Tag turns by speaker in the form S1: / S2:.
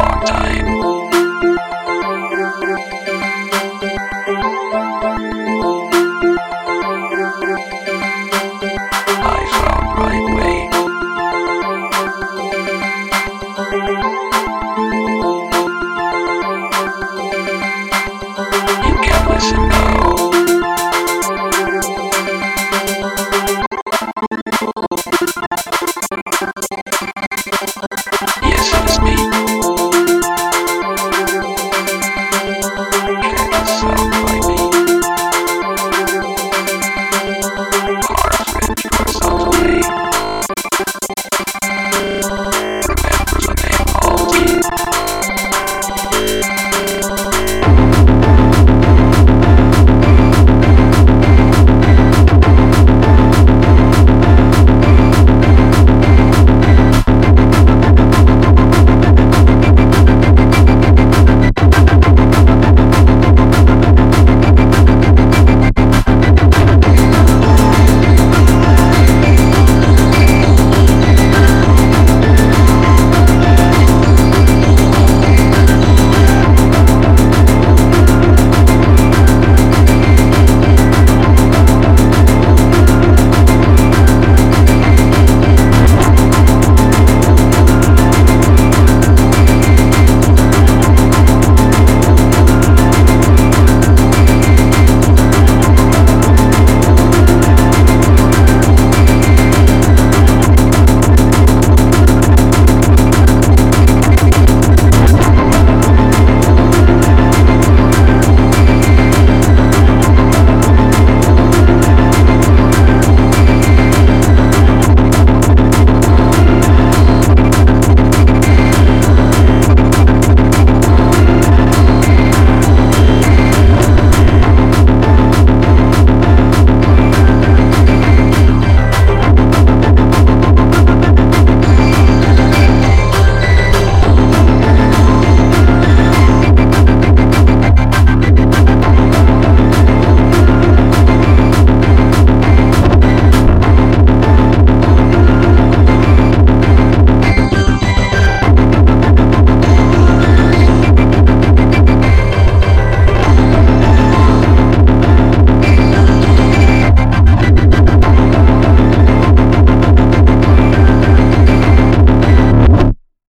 S1: long time.